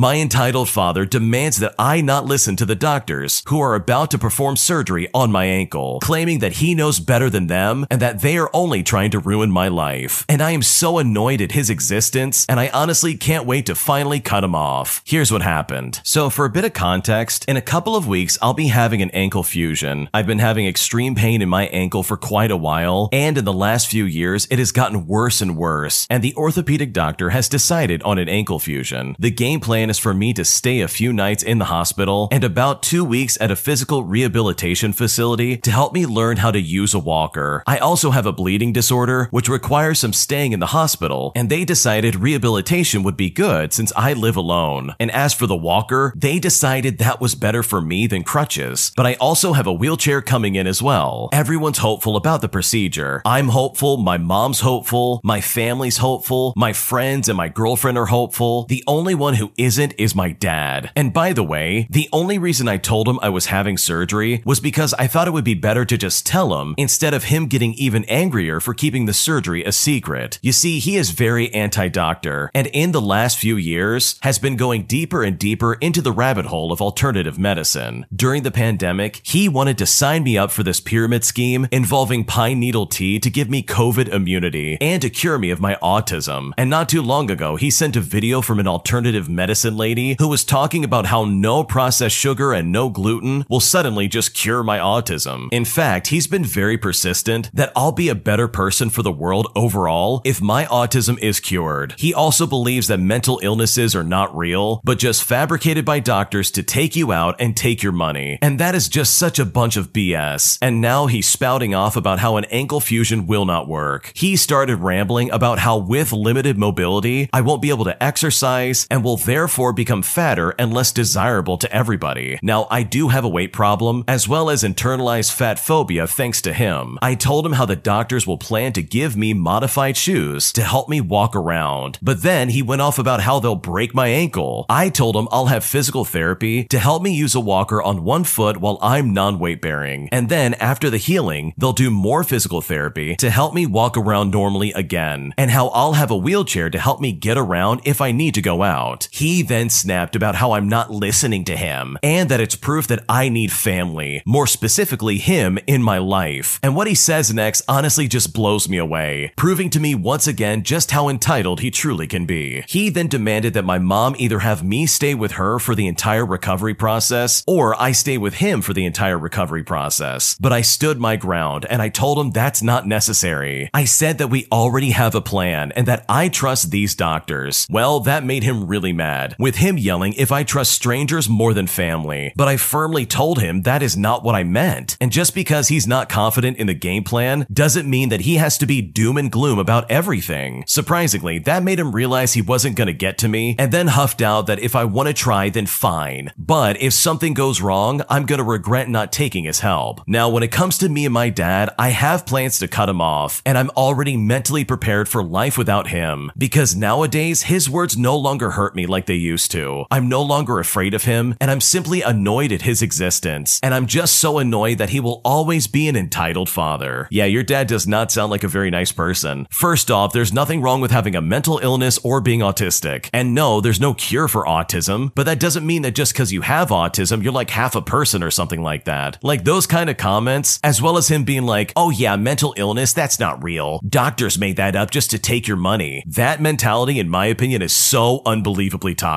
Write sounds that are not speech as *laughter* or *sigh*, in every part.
My entitled father demands that I not listen to the doctors who are about to perform surgery on my ankle, claiming that he knows better than them and that they are only trying to ruin my life. And I am so annoyed at his existence, and I honestly can't wait to finally cut him off. Here's what happened. So, for a bit of context, in a couple of weeks, I'll be having an ankle fusion. I've been having extreme pain in my ankle for quite a while, and in the last few years, it has gotten worse and worse, and the orthopedic doctor has decided on an ankle fusion. The game plan is for me to stay a few nights in the hospital and about two weeks at a physical rehabilitation facility to help me learn how to use a walker. I also have a bleeding disorder, which requires some staying in the hospital, and they decided rehabilitation would be good since I live alone. And as for the walker, they decided that was better for me than crutches. But I also have a wheelchair coming in as well. Everyone's hopeful about the procedure. I'm hopeful, my mom's hopeful, my family's hopeful, my friends and my girlfriend are hopeful. The only one who isn't is my dad. And by the way, the only reason I told him I was having surgery was because I thought it would be better to just tell him instead of him getting even angrier for keeping the surgery a secret. You see, he is very anti-doctor, and in the last few years has been going deeper and deeper into the rabbit hole of alternative medicine. During the pandemic, he wanted to sign me up for this pyramid scheme involving pine needle tea to give me COVID immunity and to cure me of my autism. And not too long ago, he sent a video from an alternative medicine lady who was talking about how no processed sugar and no gluten will suddenly just cure my autism. In fact, he's been very persistent that I'll be a better person for the world overall if my autism is cured. He also believes that mental illnesses are not real, but just fabricated by doctors to take you out and take your money. And that is just such a bunch of BS. And now he's spouting off about how an ankle fusion will not work. He started rambling about how with limited mobility, I won't be able to exercise and will therefore become fatter and less desirable to everybody. Now, I do have a weight problem as well as internalized fat phobia thanks to him. I told him how the doctors will plan to give me modified shoes to help me walk around. But then he went off about how they'll break my ankle. I told him I'll have physical therapy to help me use a walker on one foot while I'm non-weight bearing. And then after the healing, they'll do more physical therapy to help me walk around normally again. And how I'll have a wheelchair to help me get around if I need to go out. He then snapped about how I'm not listening to him and that it's proof that I need family, more specifically him in my life. And what he says next honestly just blows me away, proving to me once again just how entitled he truly can be. He then demanded that my mom either have me stay with her for the entire recovery process or I stay with him for the entire recovery process. But I stood my ground and I told him that's not necessary. I said that we already have a plan and that I trust these doctors. Well, that made him really mad, with him yelling if I trust strangers more than family. But I firmly told him that is not what I meant. And just because he's not confident in the game plan doesn't mean that he has to be doom and gloom about everything. Surprisingly, that made him realize he wasn't gonna get to me and then huffed out that if I want to try, then fine. But if something goes wrong, I'm gonna regret not taking his help. Now, when it comes to me and my dad, I have plans to cut him off, and I'm already mentally prepared for life without him because nowadays his words no longer hurt me like they used to. I'm no longer afraid of him, and I'm simply annoyed at his existence. And I'm just so annoyed that he will always be an entitled father. Yeah, your dad does not sound like a very nice person. First off, there's nothing wrong with having a mental illness or being autistic. And no, there's no cure for autism, but that doesn't mean that just because you have autism, you're like half a person or something like that. Like those kind of comments, as well as him being like, oh yeah, mental illness, that's not real. Doctors made that up just to take your money. That mentality, in my opinion, is so unbelievably toxic.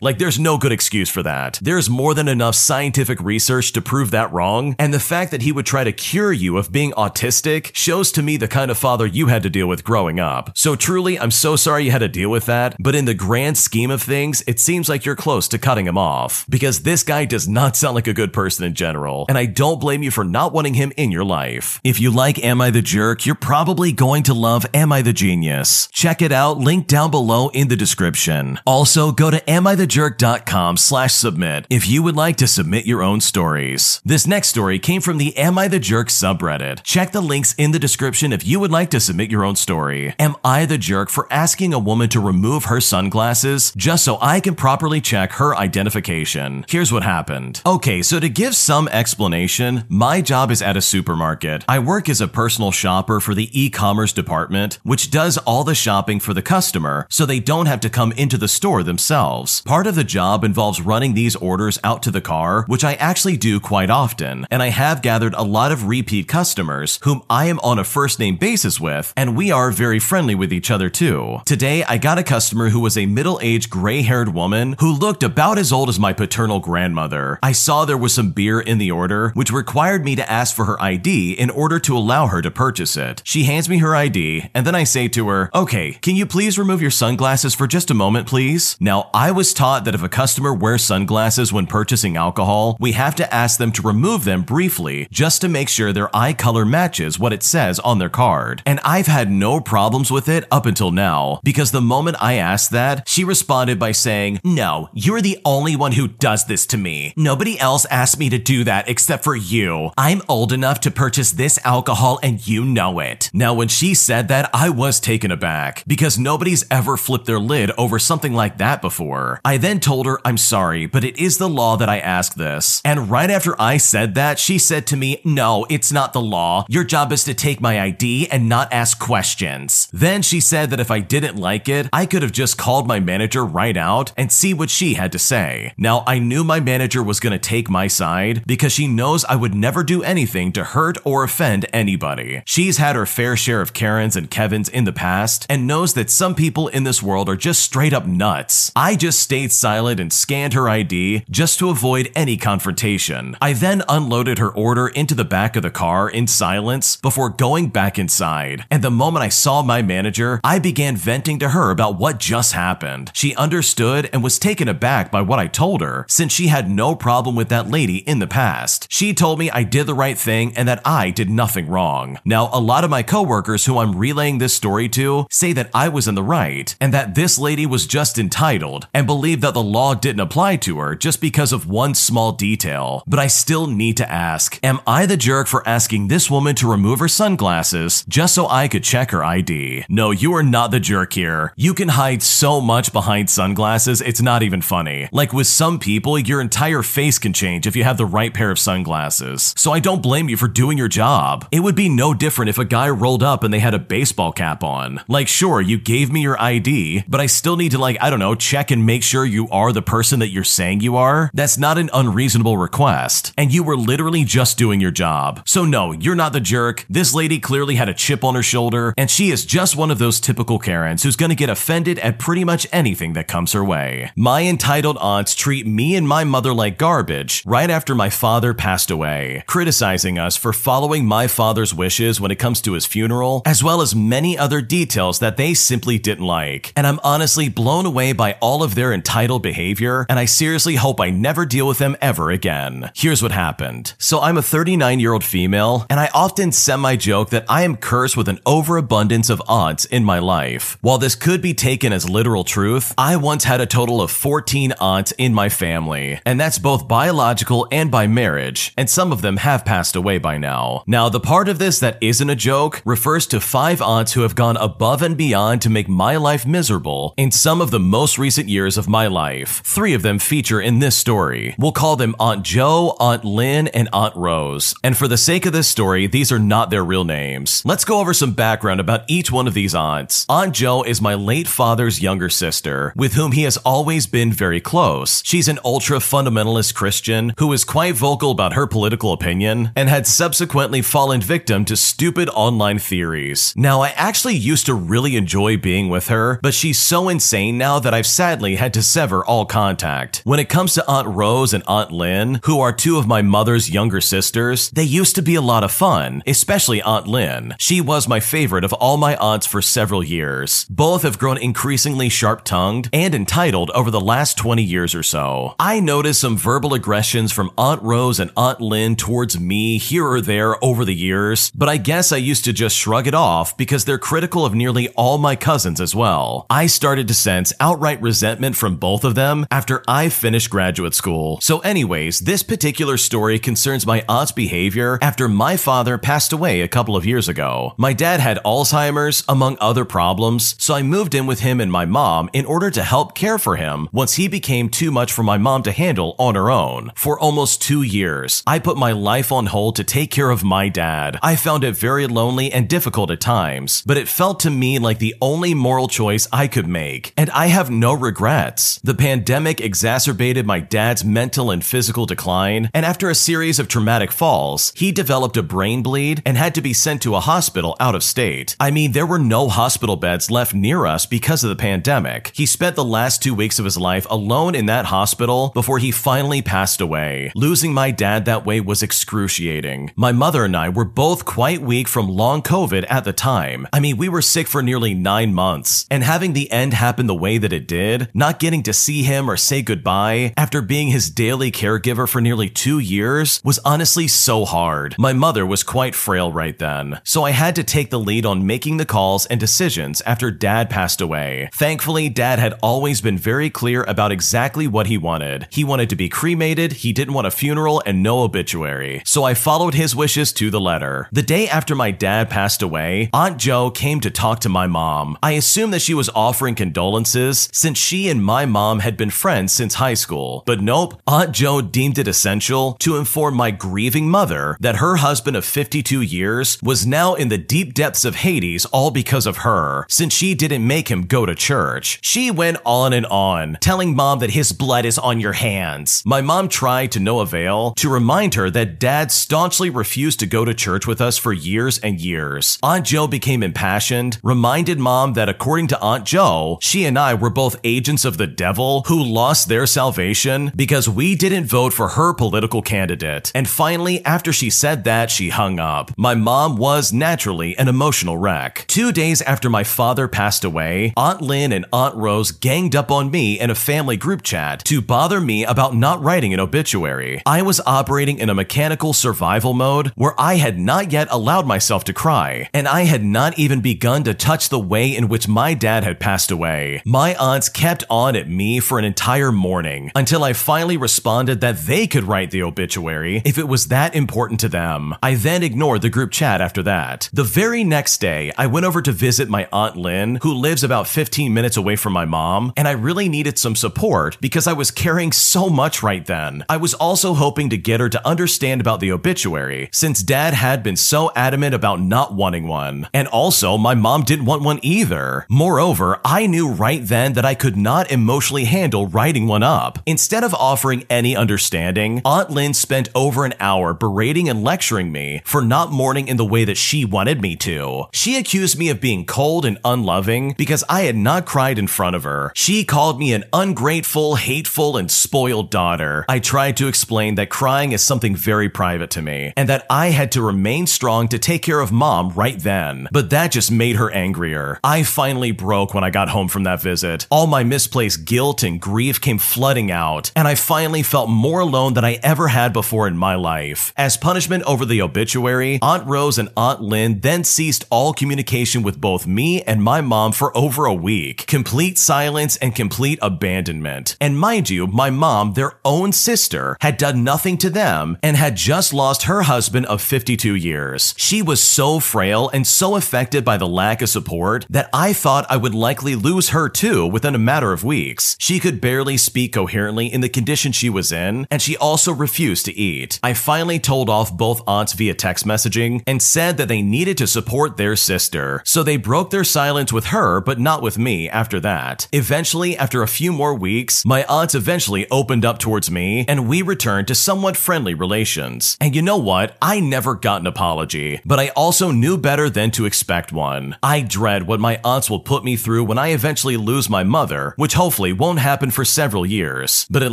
Like there's no good excuse for that. There's more than enough scientific research to prove that wrong, and the fact that he would try to cure you of being autistic shows to me the kind of father you had to deal with growing up. So truly, I'm so sorry you had to deal with that, but in the grand scheme of things, it seems like you're close to cutting him off. Because this guy does not sound like a good person in general, and I don't blame you for not wanting him in your life. If you like Am I the Jerk, you're probably going to love Am I the Genius. Check it out, link down below in the description. Also, go to amithejerk.com slash submit if you would like to submit your own stories. This next story came from the Am I the Jerk subreddit. Check the links in the description if you would like to submit your own story. Am I the jerk for asking a woman to remove her sunglasses just so I can properly check her identification? Here's what happened. Okay, so to give some explanation, my job is at a supermarket. I work as a personal shopper for the e-commerce department, which does all the shopping for the customer so they don't have to come into the store themselves. Part of the job involves running these orders out to the car, which I actually do quite often, and I have gathered a lot of repeat customers whom I am on a first name basis with, and we are very friendly with each other too. Today, I got a customer who was a middle aged gray haired woman who looked about as old as my paternal grandmother. I saw there was some beer in the order, which required me to ask for her ID in order to allow her to purchase it. She hands me her ID, and then I say to her, Okay, can you please remove your sunglasses for just a moment, please? Now, I was taught that if a customer wears sunglasses when purchasing alcohol, we have to ask them to remove them briefly just to make sure their eye color matches what it says on their card. And I've had no problems with it up until now, because the moment I asked that, she responded by saying, No, you're the only one who does this to me. Nobody else asked me to do that except for you. I'm old enough to purchase this alcohol and you know it. Now, when she said that, I was taken aback because nobody's ever flipped their lid over something like that before. I then told her, I'm sorry, but it is the law that I ask this. And right after I said that, she said to me, No, it's not the law. Your job is to take my ID and not ask questions. Then she said that if I didn't like it, I could have just called my manager right out and see what she had to say. Now, I knew my manager was going to take my side because she knows I would never do anything to hurt or offend anybody. She's had her fair share of Karens and Kevins in the past and knows that some people in this world are just straight up nuts. I just stayed silent and scanned her ID just to avoid any confrontation. I then unloaded her order into the back of the car in silence before going back inside. And the moment I saw my manager, I began venting to her about what just happened. She understood and was taken aback by what I told her, since she had no problem with that lady in the past. She told me I did the right thing and that I did nothing wrong. Now, a lot of my coworkers who I'm relaying this story to say that I was in the right and that this lady was just entitled and believe that the law didn't apply to her just because of one small detail. But I still need to ask, am I the jerk for asking this woman to remove her sunglasses just so I could check her ID? No, you are not the jerk here. You can hide so much behind sunglasses, it's not even funny. Like with some people, your entire face can change if you have the right pair of sunglasses. So I don't blame you for doing your job. It would be no different if a guy rolled up and they had a baseball cap on. Like, sure, you gave me your ID, but I still need to, like, I don't know, check and make sure you are the person that you're saying you are. That's not an unreasonable request. And you were literally just doing your job. So, no, you're not the jerk. This lady clearly had a chip on her shoulder, and she is just one of those typical Karens who's gonna get offended at pretty much anything that comes her way. My entitled aunts treat me and my mother like garbage right after my father passed away, criticizing us for following my father's wishes when it comes to his funeral, as well as many other details that they simply didn't like. And I'm honestly blown away by all of their entitled behavior, and I seriously hope I never deal with them ever again. Here's what happened. So I'm a 39 year old female, and I often semi joke that I am cursed with an overabundance of aunts in my life. While this could be taken as literal truth, I once had a total of 14 aunts in my family, and that's both biological and by marriage, and some of them have passed away by now. Now, the part of this that isn't a joke refers to five aunts who have gone above and beyond to make my life miserable in some of the most recent years of my life. Three of them feature in this story. We'll call them Aunt Joe, Aunt Lynn, and Aunt Rose. And for the sake of this story, these are not their real names. Let's go over some background about each one of these aunts. Aunt Joe is my late father's younger sister, with whom he has always been very close. She's an ultra fundamentalist Christian who is quite vocal about her political opinion and had subsequently fallen victim to stupid online theories. Now, I actually used to really enjoy being with her, but she's so insane now that I've sadly had to sever all contact. When it comes to Aunt Rose and Aunt Lynn, who are two of my mother's younger sisters, they used to be a lot of fun, especially Aunt Lynn. She was my favorite of all my aunts for several years. Both have grown increasingly sharp tongued and entitled over the last 20 years or so. I noticed some verbal aggressions from Aunt Rose and Aunt Lynn towards me here or there over the years, but I guess I used to just shrug it off because they're critical of nearly all my cousins as well. I started to sense outright resentment from both of them after I finished graduate school. So, anyways, this particular story concerns my aunt's behavior after my father passed away a couple of years ago. My dad had Alzheimer's, among other problems, so I moved in with him and my mom in order to help care for him once he became too much for my mom to handle on her own. For almost two years, I put my life on hold to take care of my dad. I found it very lonely and difficult at times, but it felt to me like the only moral choice I could make, and I have no regrets. The pandemic exacerbated my dad's mental and physical decline, and after a series of traumatic falls, he developed a brain bleed and had to be sent to a hospital out of state. I mean, there were no hospital beds left near us because of the pandemic. He spent the last two weeks of his life alone in that hospital before he finally passed away. Losing my dad that way was excruciating. My mother and I were both quite weak from long COVID at the time. I mean, we were sick for nearly nine months, and having the end happen the way that it did, not getting to see him or say goodbye after being his daily caregiver for nearly two years was honestly so hard. My mother was quite frail right then, so I had to take the lead on making the calls and decisions after dad passed away. Thankfully, dad had always been very clear about exactly what he wanted. He wanted to be cremated, he didn't want a funeral, and no obituary. So I followed his wishes to the letter. The day after my dad passed away, Aunt Joe came to talk to my mom. I assumed that she was offering condolences since she and my mom had been friends since high school. But nope, Aunt Joe deemed it essential to inform my grieving mother that her husband of 52 years was now in the deep depths of Hades all because of her, since she didn't make him go to church. She went on and on, telling mom that his blood is on your hands. My mom tried to no avail to remind her that dad staunchly refused to go to church with us for years and years. Aunt Joe became impassioned, reminded mom that according to Aunt Joe, she and I were both agents of the devil who lost their salvation because we didn't vote for her political candidate. And finally, after she said that, she hung up. My mom was naturally an emotional wreck. Two days after my father passed away, Aunt Lynn and Aunt Rose ganged up on me in a family group chat to bother me about not writing an obituary. I was operating in a mechanical survival mode where I had not yet allowed myself to cry, and I had not even begun to touch the way in which my dad had passed away. My aunts kept on at me for an entire morning until I finally responded that they could write the obituary if it was that important to them. I then ignored the group chat after that. The very next day, I went over to visit my Aunt Lynn, who lives about 15 minutes away from my mom, and I really needed some support because I was carrying so much right then. I was also hoping to get her to understand about the obituary, since dad had been so adamant about not wanting one. And also, my mom didn't want one either. Moreover, I knew right then that I could not emotionally handle writing one up. Instead of offering any understanding, Aunt Lynn spent over an hour berating and lecturing me for not mourning in the way that she wanted me to. She accused me of being cold and unloving because I had not cried in front of her. She called me an ungrateful, hateful, and spoiled daughter. I tried to explain that crying is something very private to me and that I had to remain strong to take care of mom right then. But that just made her angrier. I finally broke when I got home from that visit. All my misplaced guilt and grief came flooding out, and I finally felt more alone than I ever had before in my life. As punishment over the obituary, Aunt Rose and Aunt Lynn then ceased all communication with both me and my mom for over a week. Complete silence and complete abandonment. And mind you, my mom, their own sister, had done nothing to them and had just lost her husband of 52 years. She was so frail and so affected by the lack of support that I thought I would likely lose her too within a matter of weeks. She could barely speak coherently in the condition she was in, and she also refused to eat. I finally told off both aunts via text messaging and said that they needed to support their sister. So they broke their silence with her, but not with me after that. Eventually, after a few more weeks, my aunts eventually opened up towards me, and we returned to somewhat friendly relations. And you know what? I never got an apology, but I also knew better than to expect one. I dread what my aunts will put me through when I eventually lose my mother, which hopefully won't happen for several years. But at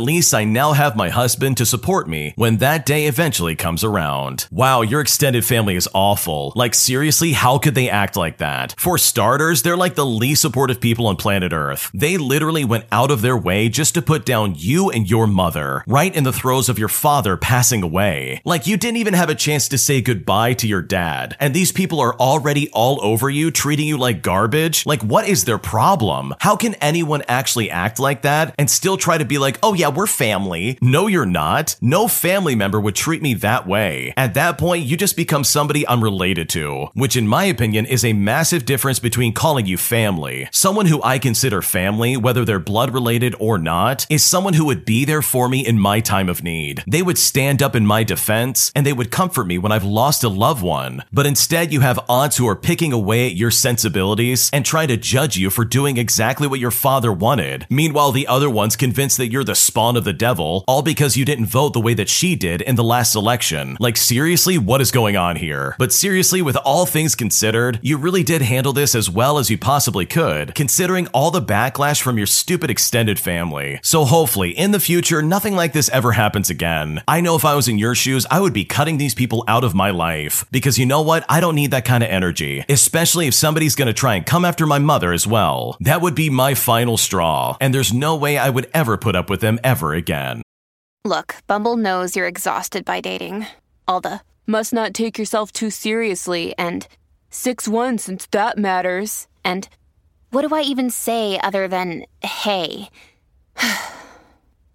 least I now have my husband to support me when that day eventually comes around. Wow, your extended family is awful. Like, seriously, how could they act like that? For starters, they're like the least supportive people on planet Earth. They literally went out of their way just to put down you and your mother, right in the throes of your father passing away. Like, you didn't even have a chance to say goodbye to your dad, and these people are already all over you, treating you like garbage. Like, what is their problem? How can anyone actually act like that and still try to be like, oh yeah, we're family? No, you're not. No family member would treat me that way. At that point, you just become somebody I'm related to, which in my opinion is a massive difference between calling you family. Someone who I consider family, whether they're blood related or not, is someone who would be there for me in my time of need. They would stand up in my defense and they would comfort me when I've lost a loved one. But instead, you have aunts who are picking away at your sensibilities and try to judge you for doing exactly what your father father wanted. Meanwhile, the other one's convinced that you're the spawn of the devil, all because you didn't vote the way that she did in the last election. Like, seriously, what is going on here? But seriously, with all things considered, you really did handle this as well as you possibly could, considering all the backlash from your stupid extended family. So hopefully, in the future, nothing like this ever happens again. I know if I was in your shoes, I would be cutting these people out of my life. Because you know what? I don't need that kind of energy, especially if somebody's gonna try and come after my mother as well. That would be my final straw, and there's no way I would ever put up with them ever again. Look, Bumble knows you're exhausted by dating. All the must not take yourself too seriously and 6 1 since that matters. And what do I even say other than hey? *sighs*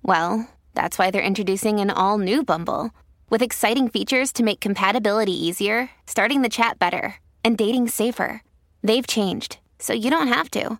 well, that's why they're introducing an all new Bumble with exciting features to make compatibility easier, starting the chat better, and dating safer. They've changed, so you don't have to.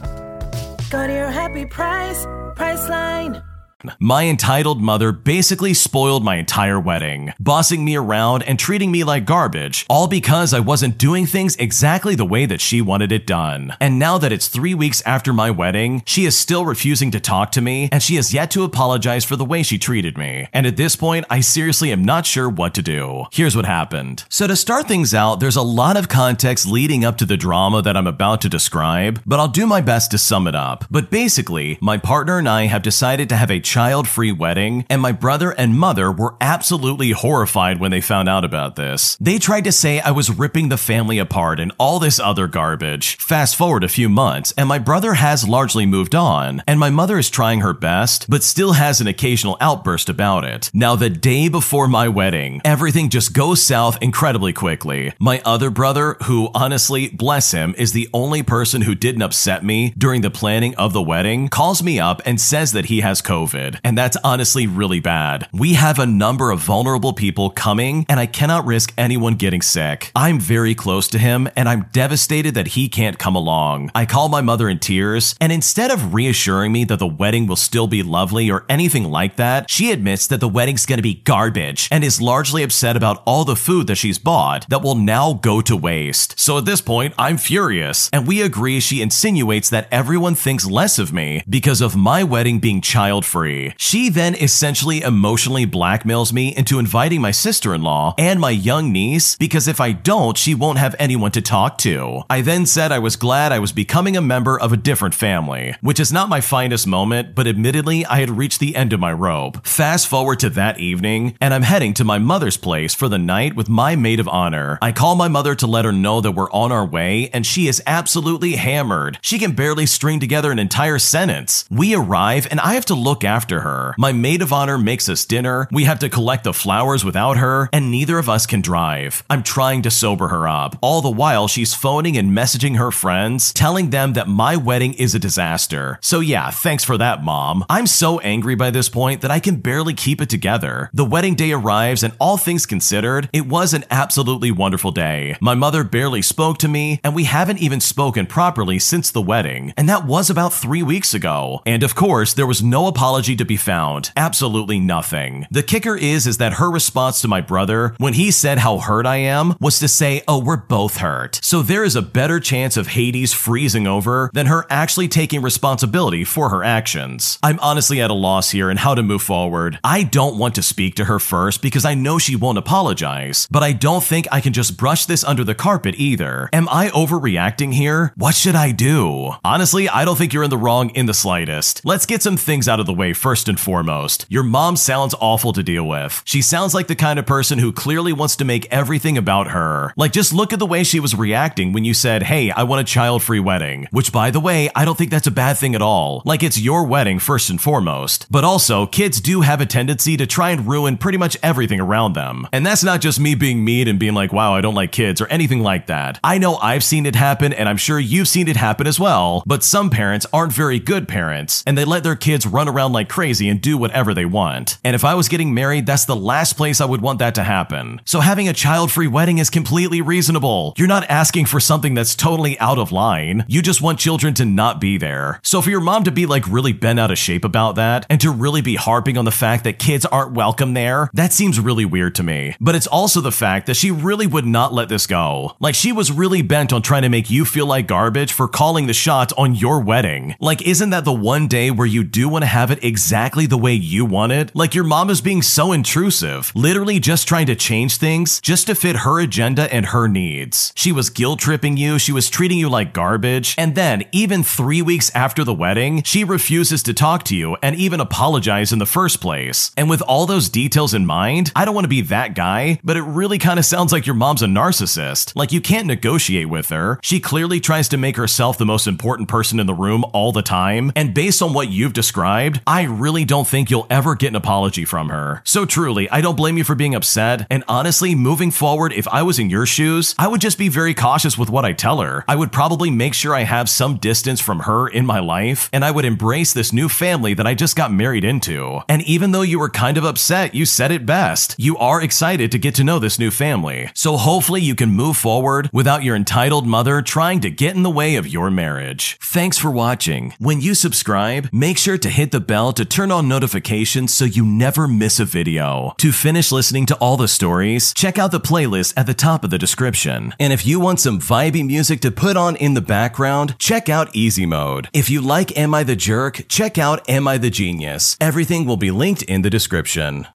Go to your happy price, Priceline. My entitled mother basically spoiled my entire wedding, bossing me around and treating me like garbage, all because I wasn't doing things exactly the way that she wanted it done. And now that it's three weeks after my wedding, she is still refusing to talk to me, and she has yet to apologize for the way she treated me. And at this point, I seriously am not sure what to do. Here's what happened. So, to start things out, there's a lot of context leading up to the drama that I'm about to describe, but I'll do my best to sum it up. But basically, my partner and I have decided to have a child free wedding, and my brother and mother were absolutely horrified when they found out about this. They tried to say I was ripping the family apart and all this other garbage. Fast forward a few months, and my brother has largely moved on, and my mother is trying her best, but still has an occasional outburst about it. Now, the day before my wedding, everything just goes south incredibly quickly. My other brother, who honestly, bless him, is the only person who didn't upset me during the planning of the wedding, calls me up and says that he has COVID. And that's honestly really bad. We have a number of vulnerable people coming, and I cannot risk anyone getting sick. I'm very close to him, and I'm devastated that he can't come along. I call my mother in tears, and instead of reassuring me that the wedding will still be lovely or anything like that, she admits that the wedding's gonna be garbage and is largely upset about all the food that she's bought that will now go to waste. So at this point, I'm furious, and we agree she insinuates that everyone thinks less of me because of my wedding being child free. She then essentially emotionally blackmails me into inviting my sister in law and my young niece because if I don't, she won't have anyone to talk to. I then said I was glad I was becoming a member of a different family, which is not my finest moment, but admittedly, I had reached the end of my rope. Fast forward to that evening, and I'm heading to my mother's place for the night with my maid of honor. I call my mother to let her know that we're on our way, and she is absolutely hammered. She can barely string together an entire sentence. We arrive, and I have to look after after her. My maid of honor makes us dinner, we have to collect the flowers without her, and neither of us can drive. I'm trying to sober her up. All the while, she's phoning and messaging her friends, telling them that my wedding is a disaster. So, yeah, thanks for that, mom. I'm so angry by this point that I can barely keep it together. The wedding day arrives, and all things considered, it was an absolutely wonderful day. My mother barely spoke to me, and we haven't even spoken properly since the wedding, and that was about three weeks ago. And of course, there was no apology to be found. Absolutely nothing. The kicker is is that her response to my brother when he said how hurt I am was to say, "Oh, we're both hurt." So there is a better chance of Hades freezing over than her actually taking responsibility for her actions. I'm honestly at a loss here in how to move forward. I don't want to speak to her first because I know she won't apologize, but I don't think I can just brush this under the carpet either. Am I overreacting here? What should I do? Honestly, I don't think you're in the wrong in the slightest. Let's get some things out of the way first and foremost. Your mom sounds awful to deal with. She sounds like the kind of person who clearly wants to make everything about her. Like, just look at the way she was reacting when you said, Hey, I want a child free wedding. Which, by the way, I don't think that's a bad thing at all. Like, it's your wedding first and foremost. But also, kids do have a tendency to try and ruin pretty much everything around them. And that's not just me being mean and being like, wow, I don't like kids or anything like that. I know I've seen it happen and I'm sure you've seen it happen as well. But some parents aren't very good parents and they let their kids run around like crazy and do whatever they want. And if I was getting married, that's the last place I would want that to happen. So having a child free wedding is completely reasonable. You're not asking for something that's totally out of line. You just want children to not be there. So for your mom to be like really bent out of shape about that and to really be harping on the fact that kids aren't welcome there, that seems really weird to me. But it's also the fact that she really would not let this go. Like she was really bent on trying to make you feel like garbage for calling the shots on your wedding. Like, isn't that the one day where you do want to have it exactly the way you want it? Like your mom is being so intrusive, literally just trying to change things just to fit her agenda and her needs. She was guilt tripping you, she was treating you like garbage, and then, even three weeks after the wedding, she refuses to talk to you and even apologize in the first place. And with all those details in mind, I don't want to be that guy, but it really kind of sounds like your mom's a narcissist. Like you can't negotiate with her. She clearly tries to make herself the most important person in the room all the time. And based on what you've described, I really don't think you'll ever get an apology from her. So truly, I don't blame you for being upset. And honestly, moving forward, if I was in your shoes, I would just be very cautious with what I tell her. I would probably make sure I have some distance from her in my life, and I would embrace this new family that I just got married into. And even though you were kind of upset, you said it best. You are excited to get to know this new family. So hopefully you can move forward without your entitled mother trying to get in the way of your marriage. Thanks for watching. When you subscribe, make sure to hit the to turn on notifications so you never miss a video. To finish listening to all the stories, check out the playlist at the top of the description. And if you want some vibey music to put on in the background, check out Easy Mode. If you like Am I the Jerk, check out Am I the Genius. Everything will be linked in the description.